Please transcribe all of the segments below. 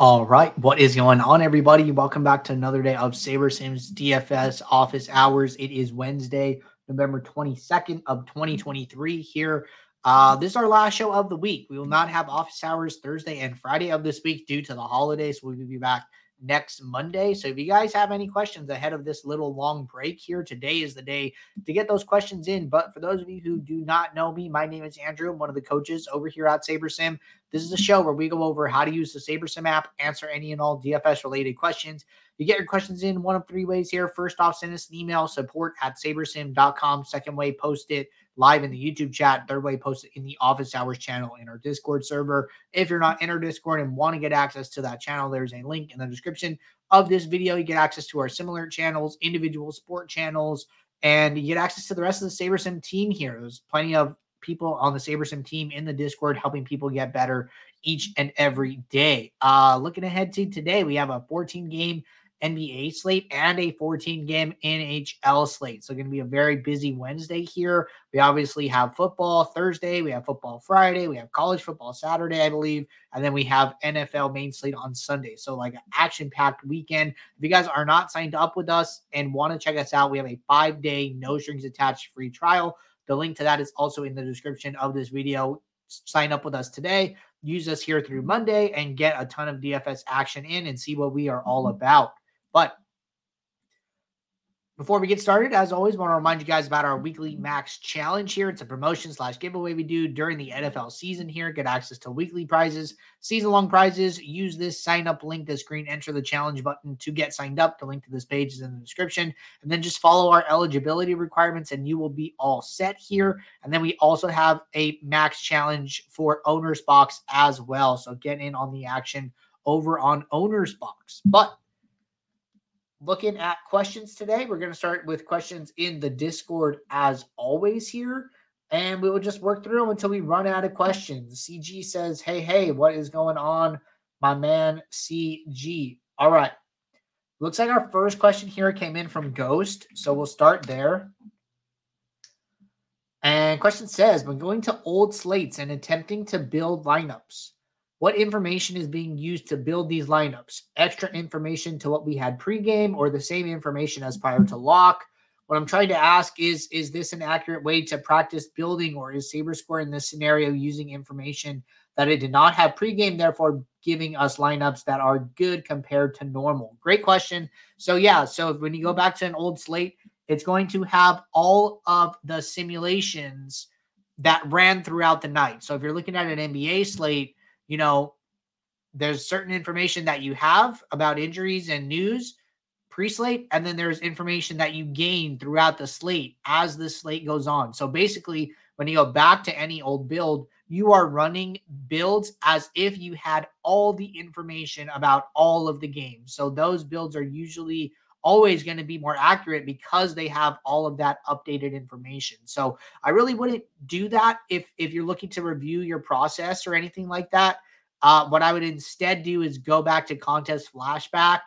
All right, what is going on, everybody? Welcome back to another day of SaberSims DFS office hours. It is Wednesday, November 22nd of 2023 here. Uh, this is our last show of the week. We will not have office hours Thursday and Friday of this week due to the holidays. We will be back next Monday. So if you guys have any questions ahead of this little long break here, today is the day to get those questions in. But for those of you who do not know me, my name is Andrew. I'm one of the coaches over here at SaberSim. This is a show where we go over how to use the SaberSim app, answer any and all DFS related questions. You get your questions in one of three ways here. First off, send us an email, support at sabersim.com. Second way, post it live in the YouTube chat. Third way, post it in the office hours channel in our Discord server. If you're not in our Discord and want to get access to that channel, there's a link in the description of this video. You get access to our similar channels, individual sport channels, and you get access to the rest of the SaberSim team here. There's plenty of people on the SaberSim team in the Discord helping people get better each and every day. Uh, looking ahead to today, we have a 14 game NBA slate and a 14 game NHL slate. So, going to be a very busy Wednesday here. We obviously have football Thursday, we have football Friday, we have college football Saturday, I believe, and then we have NFL main slate on Sunday. So, like an action packed weekend. If you guys are not signed up with us and want to check us out, we have a five day, no strings attached free trial. The link to that is also in the description of this video. Sign up with us today. Use us here through Monday and get a ton of DFS action in and see what we are all about. But before we get started, as always, want to remind you guys about our weekly max challenge here. It's a promotion slash giveaway we do during the NFL season here. Get access to weekly prizes, season long prizes. Use this sign up link to screen, enter the challenge button to get signed up. The link to this page is in the description. And then just follow our eligibility requirements and you will be all set here. And then we also have a max challenge for OwnersBox as well. So get in on the action over on OwnersBox. But looking at questions today. We're going to start with questions in the Discord as always here. And we will just work through them until we run out of questions. CG says, Hey, hey, what is going on, my man CG? All right. Looks like our first question here came in from Ghost. So we'll start there. And question says, when going to old slates and attempting to build lineups, what information is being used to build these lineups? Extra information to what we had pregame or the same information as prior to lock? What I'm trying to ask is is this an accurate way to practice building or is SaberScore in this scenario using information that it did not have pregame, therefore giving us lineups that are good compared to normal? Great question. So yeah, so when you go back to an old slate, it's going to have all of the simulations that ran throughout the night. So if you're looking at an NBA slate, you know, there's certain information that you have about injuries and news pre-slate and then there's information that you gain throughout the slate as the slate goes on. So basically when you go back to any old build you are running builds as if you had all the information about all of the games. So those builds are usually always going to be more accurate because they have all of that updated information. So I really wouldn't do that if if you're looking to review your process or anything like that. Uh, what I would instead do is go back to contest flashback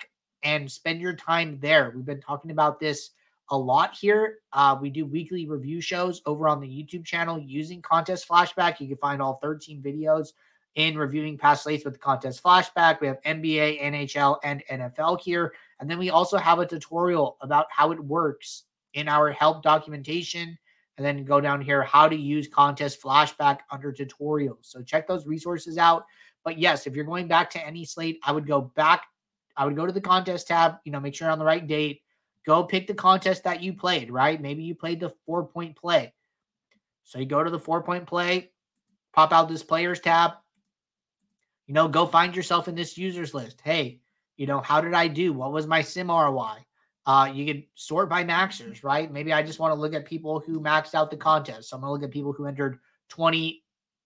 and spend your time there. We've been talking about this a lot here. Uh, we do weekly review shows over on the YouTube channel using contest flashback. You can find all 13 videos in reviewing past slates with the contest flashback. We have NBA, NHL, and NFL here. And then we also have a tutorial about how it works in our help documentation. And then go down here, how to use contest flashback under tutorials. So check those resources out. But yes, if you're going back to any slate, I would go back. I would go to the contest tab, you know, make sure you're on the right date. Go pick the contest that you played, right? Maybe you played the four point play. So you go to the four point play, pop out this players tab, you know, go find yourself in this users list. Hey, you know, how did I do? What was my sim ROI? Uh, you can sort by maxers, right? Maybe I just want to look at people who maxed out the contest. So I'm gonna look at people who entered 20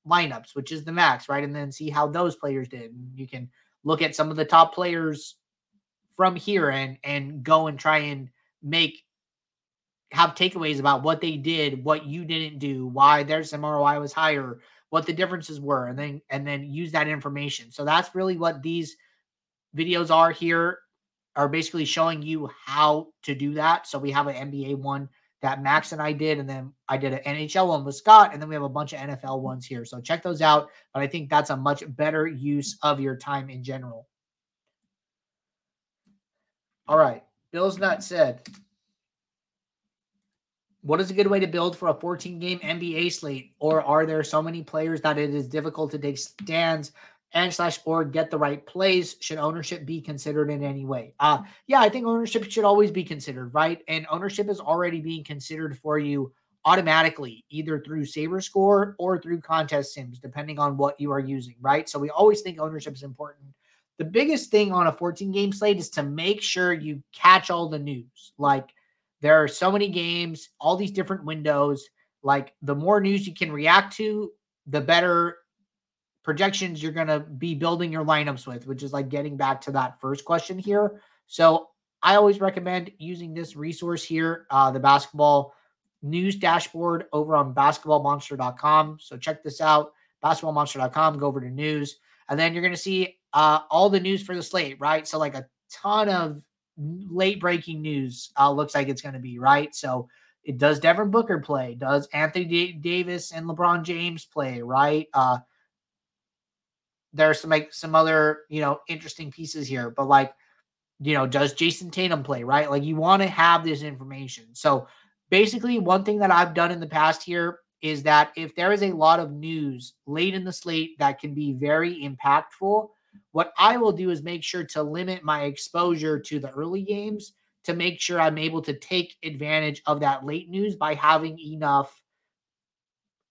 lineups, which is the max, right? And then see how those players did. And you can look at some of the top players from here and and go and try and make have takeaways about what they did, what you didn't do, why their sim ROI was higher, what the differences were and then and then use that information. So that's really what these videos are here are basically showing you how to do that. So we have an nba one that max and i did and then i did an nhl one with scott and then we have a bunch of nfl ones here. So check those out but i think that's a much better use of your time in general. All right. Bill's not said what is a good way to build for a 14 game NBA slate? Or are there so many players that it is difficult to take stands and slash or get the right plays? Should ownership be considered in any way? Uh yeah, I think ownership should always be considered, right? And ownership is already being considered for you automatically, either through Saber Score or through contest sims, depending on what you are using, right? So we always think ownership is important. The biggest thing on a 14 game slate is to make sure you catch all the news. Like there are so many games, all these different windows. Like the more news you can react to, the better projections you're going to be building your lineups with, which is like getting back to that first question here. So I always recommend using this resource here, uh, the basketball news dashboard over on basketballmonster.com. So check this out, basketballmonster.com, go over to news, and then you're going to see uh, all the news for the slate, right? So like a ton of late breaking news uh, looks like it's going to be, right? So it does Devin Booker play? Does Anthony D- Davis and LeBron James play, right? Uh, there's some like some other, you know, interesting pieces here, but like, you know, does Jayson Tatum play, right? Like you want to have this information. So basically one thing that I've done in the past here is that if there is a lot of news late in the slate that can be very impactful, what I will do is make sure to limit my exposure to the early games to make sure I'm able to take advantage of that late news by having enough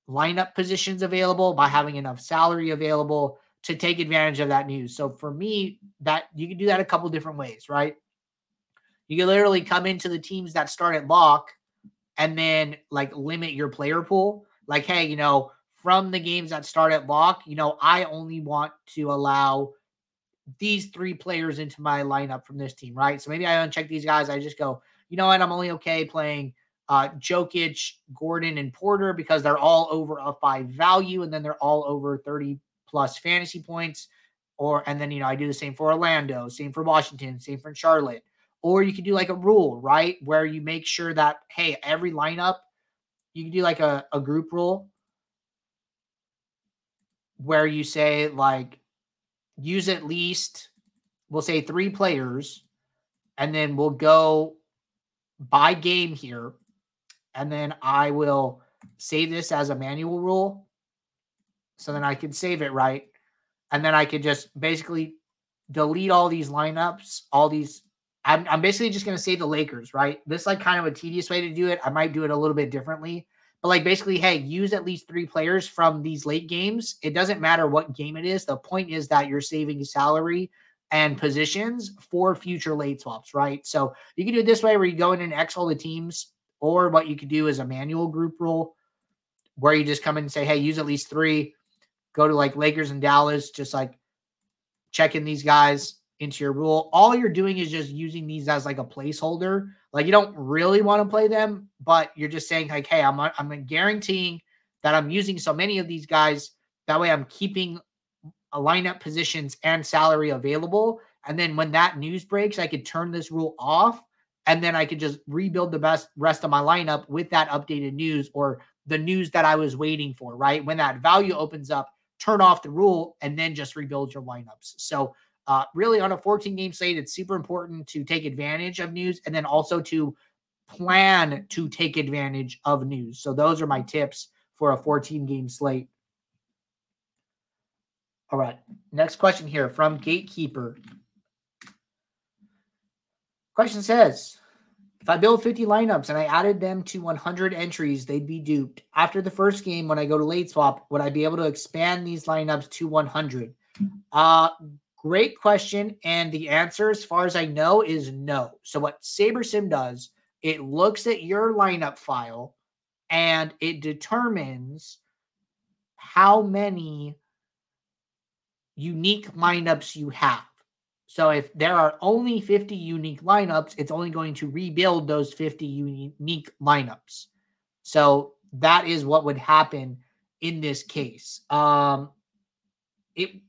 lineup positions available, by having enough salary available to take advantage of that news. So for me, that you can do that a couple different ways, right? You can literally come into the teams that start at lock and then like limit your player pool. Like, hey, you know, from the games that start at lock, you know, I only want to allow these three players into my lineup from this team, right? So maybe I uncheck these guys. I just go, you know what? I'm only okay playing uh Jokic, Gordon, and Porter because they're all over a five value, and then they're all over 30 plus fantasy points. Or and then you know, I do the same for Orlando, same for Washington, same for Charlotte. Or you could do like a rule, right? Where you make sure that, hey, every lineup, you can do like a, a group rule where you say, like, use at least, we'll say three players, and then we'll go by game here. And then I will save this as a manual rule. So then I can save it right. And then I could just basically delete all these lineups, all these I'm, I'm basically just going to say the Lakers, right? This is like kind of a tedious way to do it. I might do it a little bit differently. But like basically, hey, use at least three players from these late games. It doesn't matter what game it is. The point is that you're saving salary and positions for future late swaps, right? So you can do it this way where you go in and X all the teams, or what you could do is a manual group rule where you just come in and say, hey, use at least three. Go to like Lakers and Dallas, just like check in these guys, into your rule. All you're doing is just using these as like a placeholder. Like you don't really want to play them, but you're just saying like, hey, I'm I'm guaranteeing that I'm using so many of these guys. That way, I'm keeping a lineup positions and salary available. And then when that news breaks, I could turn this rule off, and then I could just rebuild the best rest of my lineup with that updated news or the news that I was waiting for. Right when that value opens up, turn off the rule and then just rebuild your lineups. So uh, really, on a 14 game slate, it's super important to take advantage of news and then also to plan to take advantage of news. So, those are my tips for a 14 game slate. All right. Next question here from Gatekeeper. Question says If I build 50 lineups and I added them to 100 entries, they'd be duped. After the first game, when I go to late swap, would I be able to expand these lineups to 100? Uh, Great question. And the answer, as far as I know, is no. So, what SaberSim does, it looks at your lineup file and it determines how many unique lineups you have. So, if there are only 50 unique lineups, it's only going to rebuild those 50 unique lineups. So, that is what would happen in this case. Um, it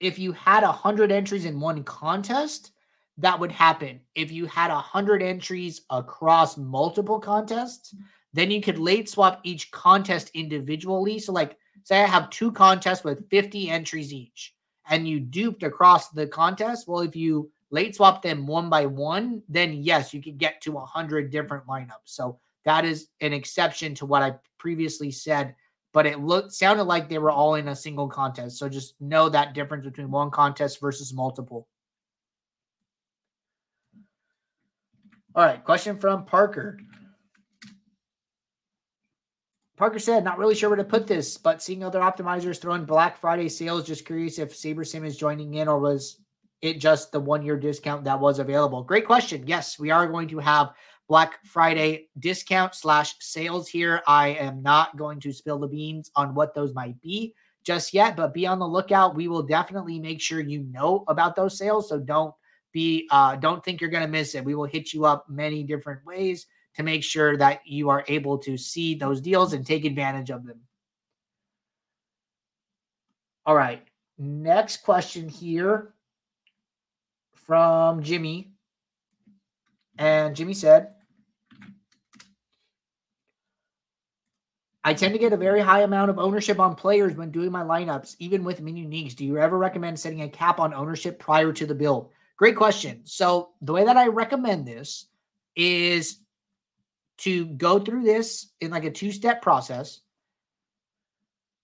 if you had 100 entries in one contest, that would happen. If you had 100 entries across multiple contests, then you could late swap each contest individually. So, like, say I have two contests with 50 entries each, and you duped across the contest. Well, if you late swap them one by one, then yes, you could get to a hundred different lineups. So that is an exception to what I previously said, but it looked sounded like they were all in a single contest. So just know that difference between one contest versus multiple. All right, question from Parker. Parker said, not really sure where to put this, but seeing other optimizers throwing Black Friday sales, just curious if SaberSim is joining in or was it just the one year discount that was available? Great question. Yes, we are going to have Black Friday discount slash sales here. I am not going to spill the beans on what those might be just yet, but be on the lookout. We will definitely make sure you know about those sales. So don't be uh don't think you're going to miss it. We will hit you up many different ways to make sure that you are able to see those deals and take advantage of them. All right. Next question here from Jimmy. And Jimmy said, I tend to get a very high amount of ownership on players when doing my lineups, even with min uniques. Do you ever recommend setting a cap on ownership prior to the build? Great question. So, the way that I recommend this is to go through this in like a two step process.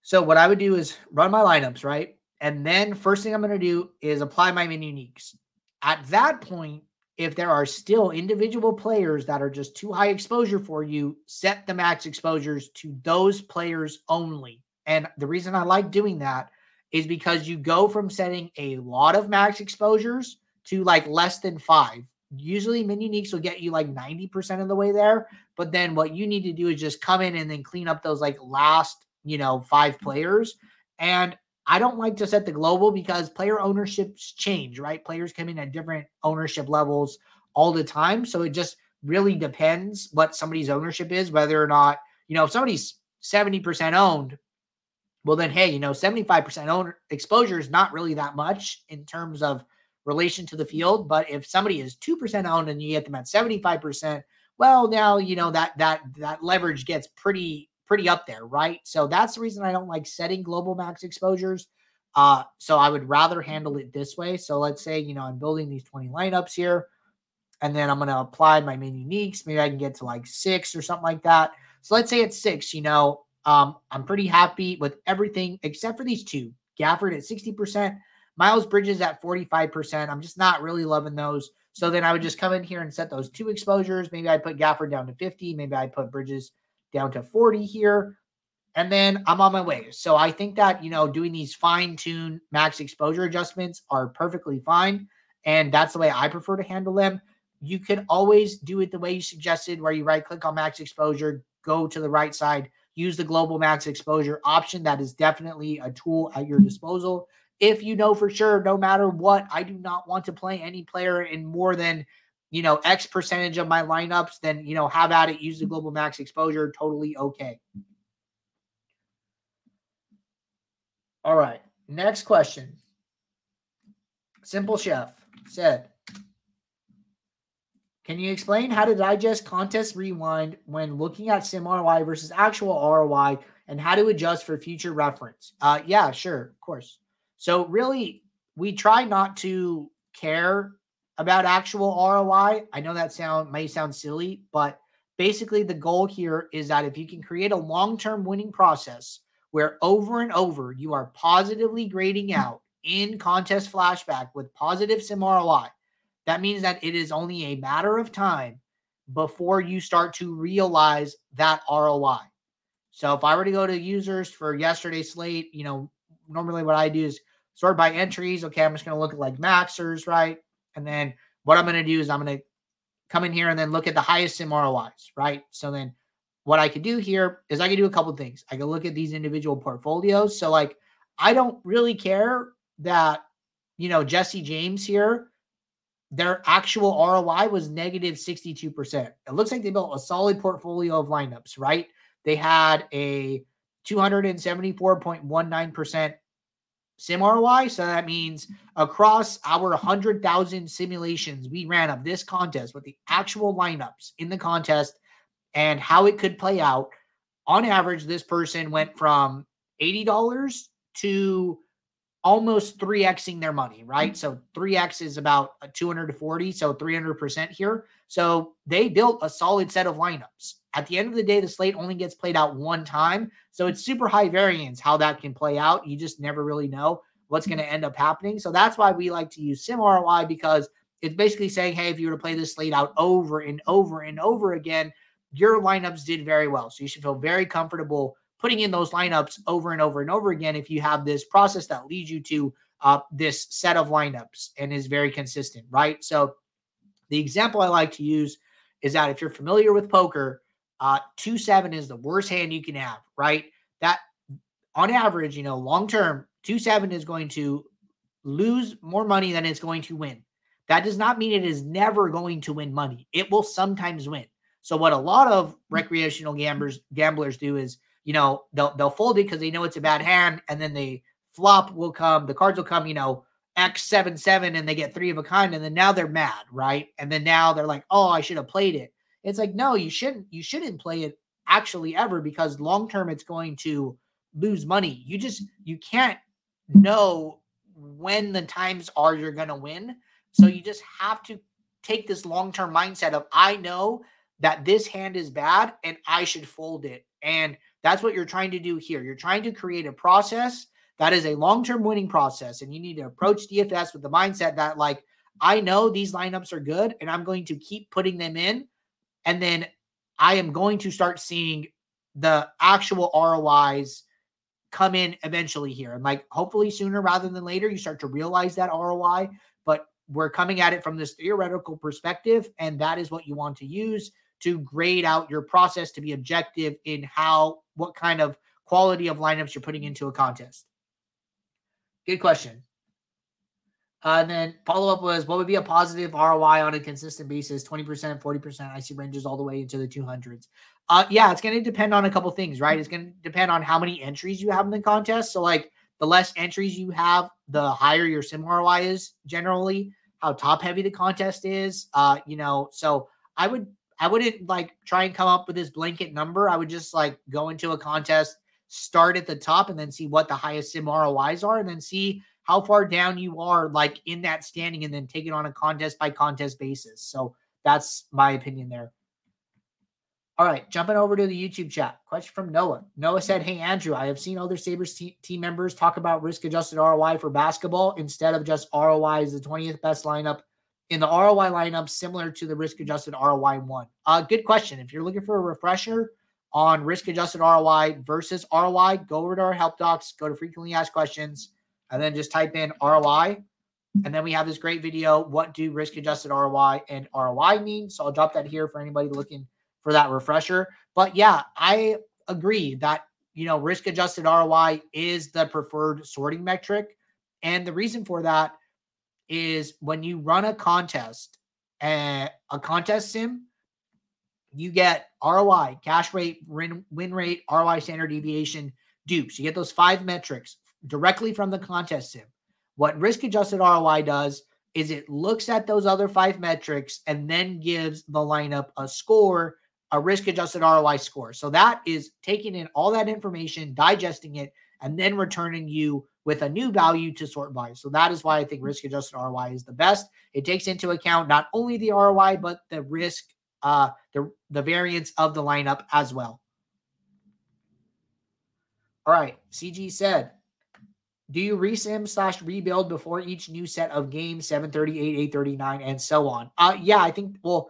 So, what I would do is run my lineups, right? And then, first thing I'm going to do is apply my min uniques. At that point, if there are still individual players that are just too high exposure for you, set the max exposures to those players only. And the reason I like doing that is because you go from setting a lot of max exposures to like less than five. Usually, min uniques will get you like 90% of the way there. But then what you need to do is just come in and then clean up those like last, you know, five players. And I don't like to set the global because player ownerships change, right? Players come in at different ownership levels all the time. So it just really depends what somebody's ownership is, whether or not, you know, if somebody's 70% owned, well, then, hey, you know, 75% own exposure is not really that much in terms of relation to the field. But if somebody is 2% owned and you get them at 75%, well, now, you know, that that that leverage gets pretty pretty up there, right? So that's the reason I don't like setting global max exposures. Uh, so I would rather handle it this way. So let's say, you know, I'm building these 20 lineups here, and then I'm going to apply my main uniques. Maybe I can get to like six or something like that. So let's say it's six, you know, um, I'm pretty happy with everything except for these two. Gafford at 60%, Miles Bridges at 45%. I'm just not really loving those. So then I would just come in here and set those two exposures. Maybe I put Gafford down to 50. Maybe I put Bridges down to 40 here. And then I'm on my way. So I think that, you know, doing these fine tune max exposure adjustments are perfectly fine. And that's the way I prefer to handle them. You can always do it the way you suggested, where you right click on max exposure, go to the right side, use the global max exposure option. That is definitely a tool at your disposal. If you know for sure, no matter what, I do not want to play any player in more than you know, X percentage of my lineups, then, you know, have at it, use the global max exposure. Totally okay. All right. Next question. Simple Chef said, Can you explain how to digest contest rewind when looking at sim ROI versus actual ROI and how to adjust for future reference? Uh, yeah, sure, of course. So, really, we try not to care about actual ROI. I know that sound may sound silly, but basically the goal here is that if you can create a long-term winning process where over and over you are positively grading hmm. out in contest flashback with positive sim ROI, that means that it is only a matter of time before you start to realize that ROI. So if I were to go to users for yesterday's slate, you know, normally what I do is sort by entries. Okay, I'm just going to look at like maxers, right? And then what I'm going to do is I'm going to come in here and then look at the highest sim ROIs, right? So then what I could do here is I could do a couple things. I could look at these individual portfolios. So like I don't really care that you know Jesse James here their actual ROI was negative 62%. It looks like they built a solid portfolio of lineups, right? They had a 274.19% sim ROI. So that means across our 100,000 simulations we ran of this contest with the actual lineups in the contest and how it could play out, on average, this person went from $80 to almost 3xing their money, right? So 3x is about 200 to 40, so 300% here. So they built a solid set of lineups. At the end of the day, the slate only gets played out one time. So it's super high variance how that can play out. You just never really know what's going to end up happening. So that's why we like to use Sim ROI because it's basically saying, hey, if you were to play this slate out over and over and over again, your lineups did very well. So you should feel very comfortable putting in those lineups over and over and over again if you have this process that leads you to uh, this set of lineups and is very consistent, right? So the example I like to use is that if you're familiar with poker, uh, two seven is the worst hand you can have, right? That on average, you know, long term, two seven is going to lose more money than it's going to win. That does not mean it is never going to win money. It will sometimes win. So what a lot of recreational gamblers gamblers do is you know, they'll they'll fold it because they know it's a bad hand, and then the flop will come, the cards will come, you know, X seven seven, and they get three of a kind, and then now they're mad, right? And then now they're like, oh, I should have played it. It's like, no, you shouldn't, you shouldn't play it actually ever because long term it's going to lose money. You just mm-hmm. you can't know when the times are you're gonna win. So you just have to take this long term mindset of I know that this hand is bad and I should fold it. And that's what you're trying to do here. You're trying to create a process that is a long term winning process. And you need to approach DFS with the mindset that, like, I know these lineups are good and I'm going to keep putting them in. And then I am going to start seeing the actual ROIs come in eventually here. And like, hopefully sooner rather than later, you start to realize that ROI. But we're coming at it from this theoretical perspective. And that is what you want to use to grade out your process to be objective in how what kind of quality of lineups you're putting into a contest. Good question. Uh, and then follow up was what would be a positive ROI on a consistent basis? 20%, 40%. I see ranges all the way into the 200s. Uh, yeah, it's going to depend on a couple things, right? It's going to depend on how many entries you have in the contest. So, like, the less entries you have, the higher your sim ROI is generally, how top heavy the contest is. Uh, you know, so I would I wouldn't like try and come up with this blanket number. I would just like go into a contest, start at the top, and then see what the highest sim ROIs are, and then see how far down you are, like in that standing, and then take it on a contest by contest basis. So that's my opinion there. All right, jumping over to the YouTube chat. Question from Noah. Noah said, Hey, Andrew, I have seen other SaberSim team members talk about risk adjusted ROI for basketball instead of just ROI is the 20th best lineup in the ROI lineup similar to the risk adjusted ROI one? Uh, good question. If you're looking for a refresher on risk adjusted ROI versus ROI, go over to our help docs, go to frequently asked questions, and then just type in ROI. And then we have this great video. What do risk adjusted ROI and ROI mean? So I'll drop that here for anybody looking for that refresher. But yeah, I agree that you know risk adjusted ROI is the preferred sorting metric. And the reason for that is when you run a contest, uh, a contest sim, you get ROI, cash rate, win, win rate, ROI standard deviation, dupes. You get those five metrics directly from the contest sim. What risk adjusted ROI does is it looks at those other five metrics and then gives the lineup a score, a risk adjusted ROI score. So that is taking in all that information, digesting it, and then returning you with a new value to sort by. So that is why I think risk adjusted ROI is the best. It takes into account not only the ROI, but the risk, uh, the, the variance of the lineup as well. All right. CG said, do you resim slash rebuild before each new set of games, 738, 839, and so on? Uh, yeah, I think, well,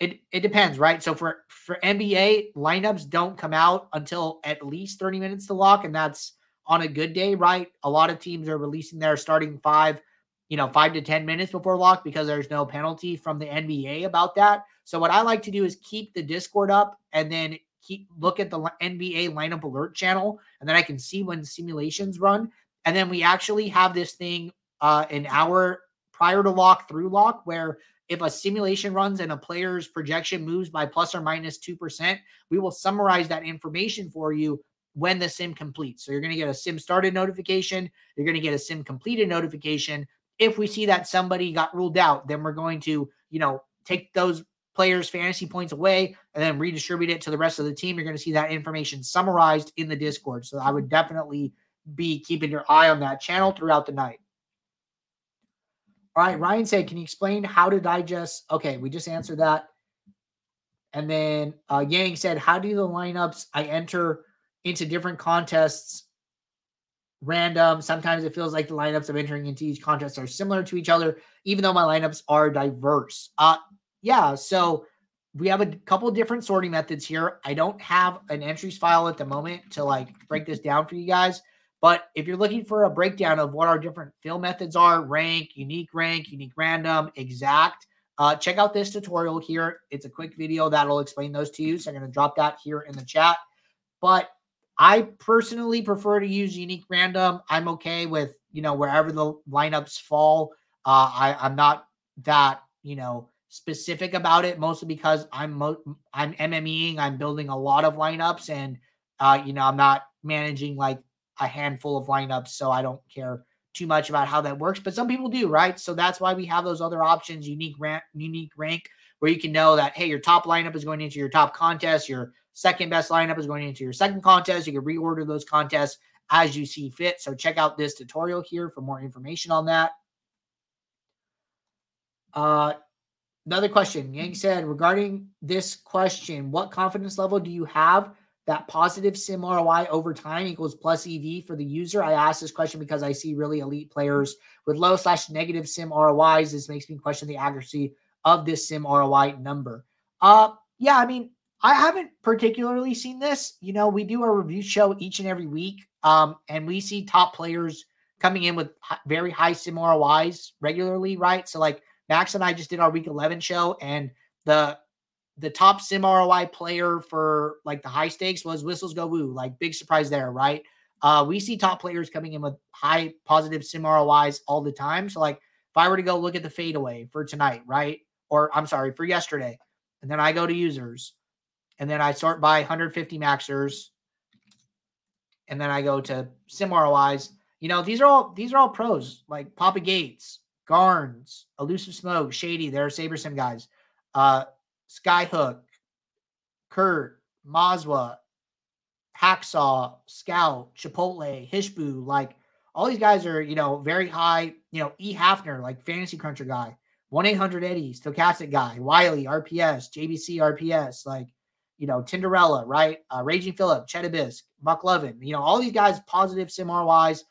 it, it depends, right? So for, for NBA, lineups don't come out until at least 30 minutes to lock, and that's on a good day, right? A lot of teams are releasing their starting five, you know, five to 10 minutes before lock because there's no penalty from the NBA about that. So, what I like to do is keep the Discord up and then keep look at the NBA lineup alert channel, and then I can see when simulations run. And then we actually have this thing uh, an hour prior to lock through lock where if a simulation runs and a player's projection moves by plus or minus 2%, we will summarize that information for you when the sim completes. So you're going to get a sim started notification. You're going to get a sim completed notification. If we see that somebody got ruled out, then we're going to, you know, take those players' fantasy points away and then redistribute it to the rest of the team. You're going to see that information summarized in the Discord. So I would definitely be keeping your eye on that channel throughout the night. All right, Ryan said, can you explain how to digest? Okay, we just answered that. And then uh, Yang said, how do the lineups I enter into different contests random? Sometimes it feels like the lineups I'm entering into each contest are similar to each other, even though my lineups are diverse. Uh, yeah, so we have a couple different sorting methods here. I don't have an entries file at the moment to like break this down for you guys. But if you're looking for a breakdown of what our different fill methods are, rank, unique rank, unique random, exact, uh, check out this tutorial here. It's a quick video that'll explain those to you. So I'm going to drop that here in the chat. But I personally prefer to use unique random. I'm okay with, you know, wherever the lineups fall. Uh, I, I'm not that, you know, specific about it, mostly because I'm mo- I'm MMEing, I'm building a lot of lineups, and uh, you know, I'm not managing like a handful of lineups, so I don't care too much about how that works. But some people do, right? So that's why we have those other options, unique rank, unique rank, where you can know that hey, your top lineup is going into your top contest, your second best lineup is going into your second contest. You can reorder those contests as you see fit. So check out this tutorial here for more information on that. Uh, another question. Yang said regarding this question, what confidence level do you have that positive sim ROI over time equals plus EV for the user? I ask this question because I see really elite players with low slash negative sim ROIs. This makes me question the accuracy of this sim ROI number. Uh, yeah, I mean, I haven't particularly seen this. You know, we do a review show each and every week, um, and we see top players coming in with very high sim ROIs regularly, right? So, like Max and I just did our week 11 show, and the the top sim ROI player for like the high stakes was Whistles Go Woo. Like big surprise there, right? Uh, we see top players coming in with high positive sim ROIs all the time. So like if I were to go look at the fadeaway for tonight, right? Or I'm sorry, for yesterday, and then I go to users, and then I sort by 150 maxers, and then I go to sim ROIs. You know, these are all these are all pros like Papa Gates, Garns, Elusive Smoke, Shady. They're Saber Sim guys. Uh, Skyhook, Kurt, Mazwa, Hacksaw, Scout, Chipotle, Hishbu, like all these guys are, you know, very high, you know, E. Hafner, like fantasy cruncher guy, 1-800 Eddie, Stokastic guy, Wiley, RPS, JBC, RPS, like, you know, Tinderella, right? Uh, Raging Phillip, Chetabisk, Buck Levin, you know, all these guys positive sim ROIs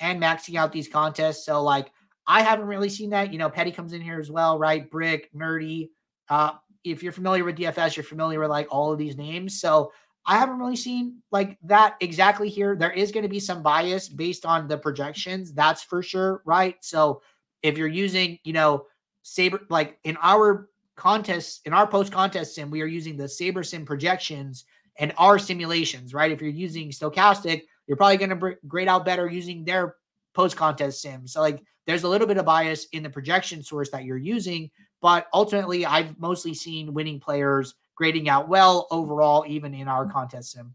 and maxing out these contests. So like I haven't really seen that. You know, Petty comes in here as well, right? Brick, Nerdy, uh, if you're familiar with DFS, you're familiar with like all of these names. So I haven't really seen like that exactly here. There is going to be some bias based on the projections, that's for sure, right? So if you're using, you know, Saber, like in our contests, in our post contest sim, we are using the Saber sim projections and our simulations, right? If you're using Stokastic, you're probably going to grade out better using their post contest sim. So, like, there's a little bit of bias in the projection source that you're using, but ultimately, I've mostly seen winning players grading out well overall, even in our contest sim.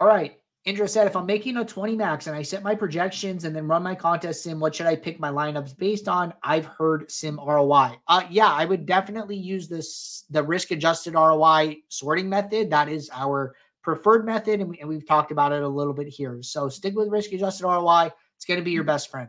All right. Indra said, if I'm making a 20 max and I set my projections and then run my contest sim, what should I pick my lineups based on? I've heard sim ROI. Uh, yeah, I would definitely use this the risk adjusted ROI sorting method. That is our preferred method, and, we, and we've talked about it a little bit here. So stick with risk adjusted ROI. It's going to be your best friend.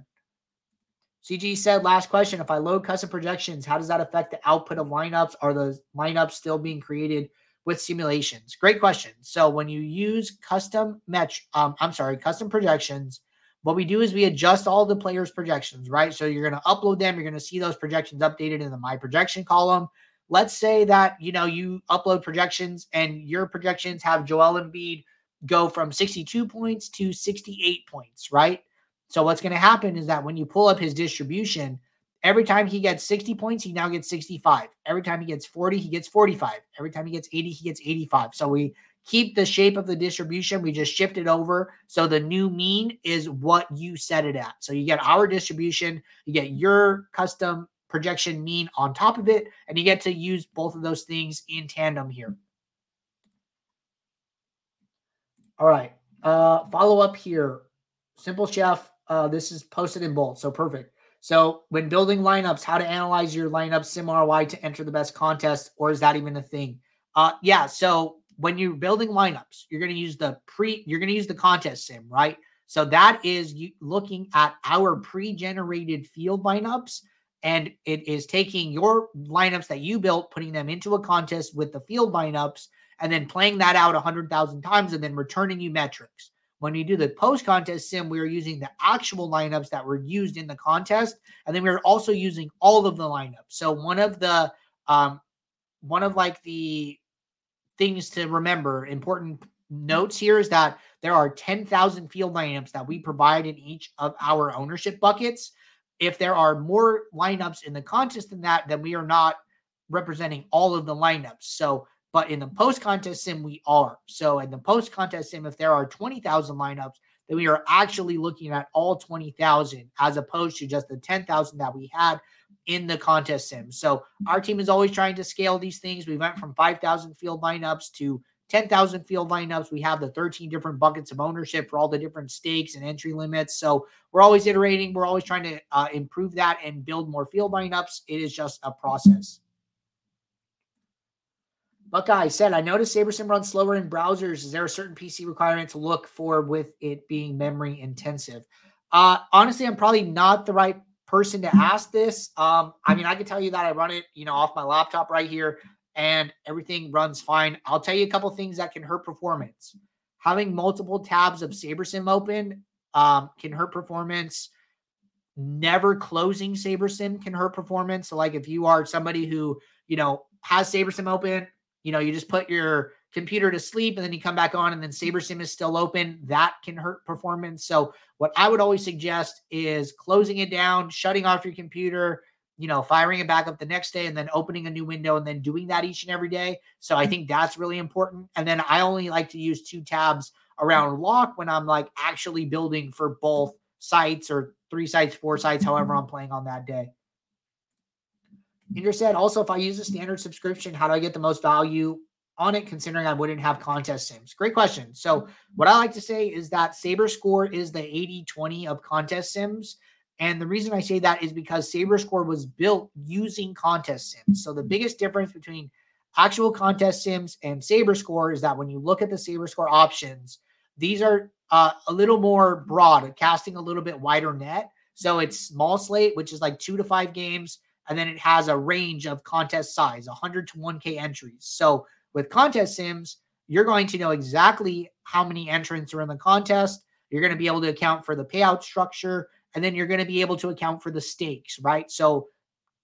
CG said, last question. If I load custom projections, how does that affect the output of lineups? Are the lineups still being created with simulations? Great question. So when you use custom match, um, I'm sorry, custom projections, what we do is we adjust all the players' projections, right? So you're going to upload them. You're going to see those projections updated in the my projection column. Let's say that you know you upload projections and your projections have Joel Embiid go from 62 points to 68 points, right? So what's going to happen is that when you pull up his distribution, every time he gets 60 points, he now gets 65. Every time he gets 40, he gets 45. Every time he gets 80, he gets 85. So we keep the shape of the distribution. We just shift it over. So the new mean is what you set it at. So you get our distribution, you get your custom projection mean on top of it, and you get to use both of those things in tandem here. All right. Uh, follow up here. Simple Chef uh, this is posted in bold, so perfect. So when building lineups, how to analyze your lineup sim ROI to enter the best contest, or is that even a thing? Uh, yeah. So when you're building lineups, you're going to use the pre, you're going to use the contest sim, right? So that is you looking at our pre-generated field lineups, and it is taking your lineups that you built, putting them into a contest with the field lineups, and then playing that out a hundred thousand times, and then returning you metrics. When you do the post contest sim, we are using the actual lineups that were used in the contest, and then we are also using all of the lineups. So one of the um, one of like the things to remember, important notes here is that there are 10,000 field lineups that we provide in each of our ownership buckets. If there are more lineups in the contest than that, then we are not representing all of the lineups. So, but in the post contest sim, we are. So, in the post contest sim, if there are 20,000 lineups, then we are actually looking at all 20,000 as opposed to just the 10,000 that we had in the contest sim. So our team is always trying to scale these things. We went from 5,000 field lineups to 10,000 field lineups. We have the 13 different buckets of ownership for all the different stakes and entry limits. So we're always iterating. We're always trying to uh, improve that and build more field lineups. It is just a process. Buckeye said, I noticed SaberSim runs slower in browsers. Is there a certain PC requirement to look for with it being memory intensive? Uh, honestly, I'm probably not the right person to ask this. Um, I mean, I can tell you that I run it, you know, off my laptop right here and everything runs fine. I'll tell you a couple things that can hurt performance. Having multiple tabs of SaberSim open um, can hurt performance. Never closing SaberSim can hurt performance. So, like if you are somebody who, you know, has SaberSim open, you know, you just put your computer to sleep and then you come back on and then mm-hmm. SaberSim is still open, that can hurt performance. So, what I would always suggest is closing it down, shutting off your computer, you know, firing it back up the next day and then opening a new window and then doing that each and every day. So, I mm-hmm. think that's really important. And then I only like to use two tabs around mm-hmm. lock when I'm like actually building for both sites or three sites, four sites, however I'm playing on that day. Indra said, also, if I use a standard subscription, how do I get the most value on it, considering I wouldn't have contest sims? Great question. So, what I like to say is that Saber Score is the 80 20 of contest sims. And the reason I say that is because Saber Score was built using contest sims. So, the biggest difference between actual contest sims and Saber Score is that when you look at the Saber Score options, these are uh, a little more broad, casting a little bit wider net. So, it's small slate, which is like two to five games and then it has a range of contest size 100 to 1k entries. So with contest sims you're going to know exactly how many entrants are in the contest. You're going to be able to account for the payout structure and then you're going to be able to account for the stakes right? So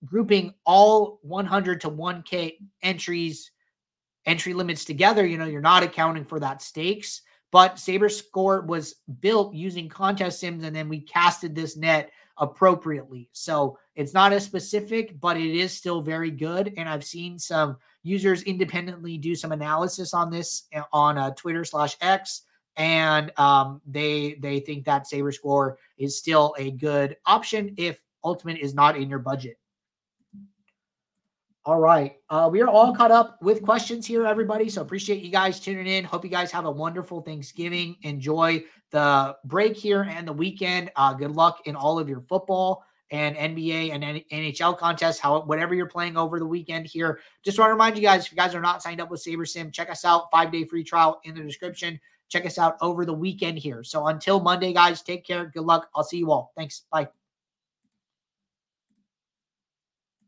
grouping all 100 to 1k entries entry limits together you know you're not accounting for that stakes. But saber score was built using contest sims and then we casted this net appropriately. So it's not as specific, but it is still very good. And I've seen some users independently do some analysis on this eh, on uh, Twitter slash X, and um, they they think that Saber Score is still a good option if Ultimate is not in your budget. All right. Uh, we are all caught up with questions here, everybody. So appreciate you guys tuning in. Hope you guys have a wonderful Thanksgiving. Enjoy the break here and the weekend. Uh, good luck in all of your football and NBA and NHL contests, how whatever you're playing over the weekend here. Just want to remind you guys, if you guys are not signed up with SaberSim, check us out. Five day free trial in the description. Check us out over the weekend here. So until Monday, guys, take care. Good luck. I'll see you all. Thanks. Bye.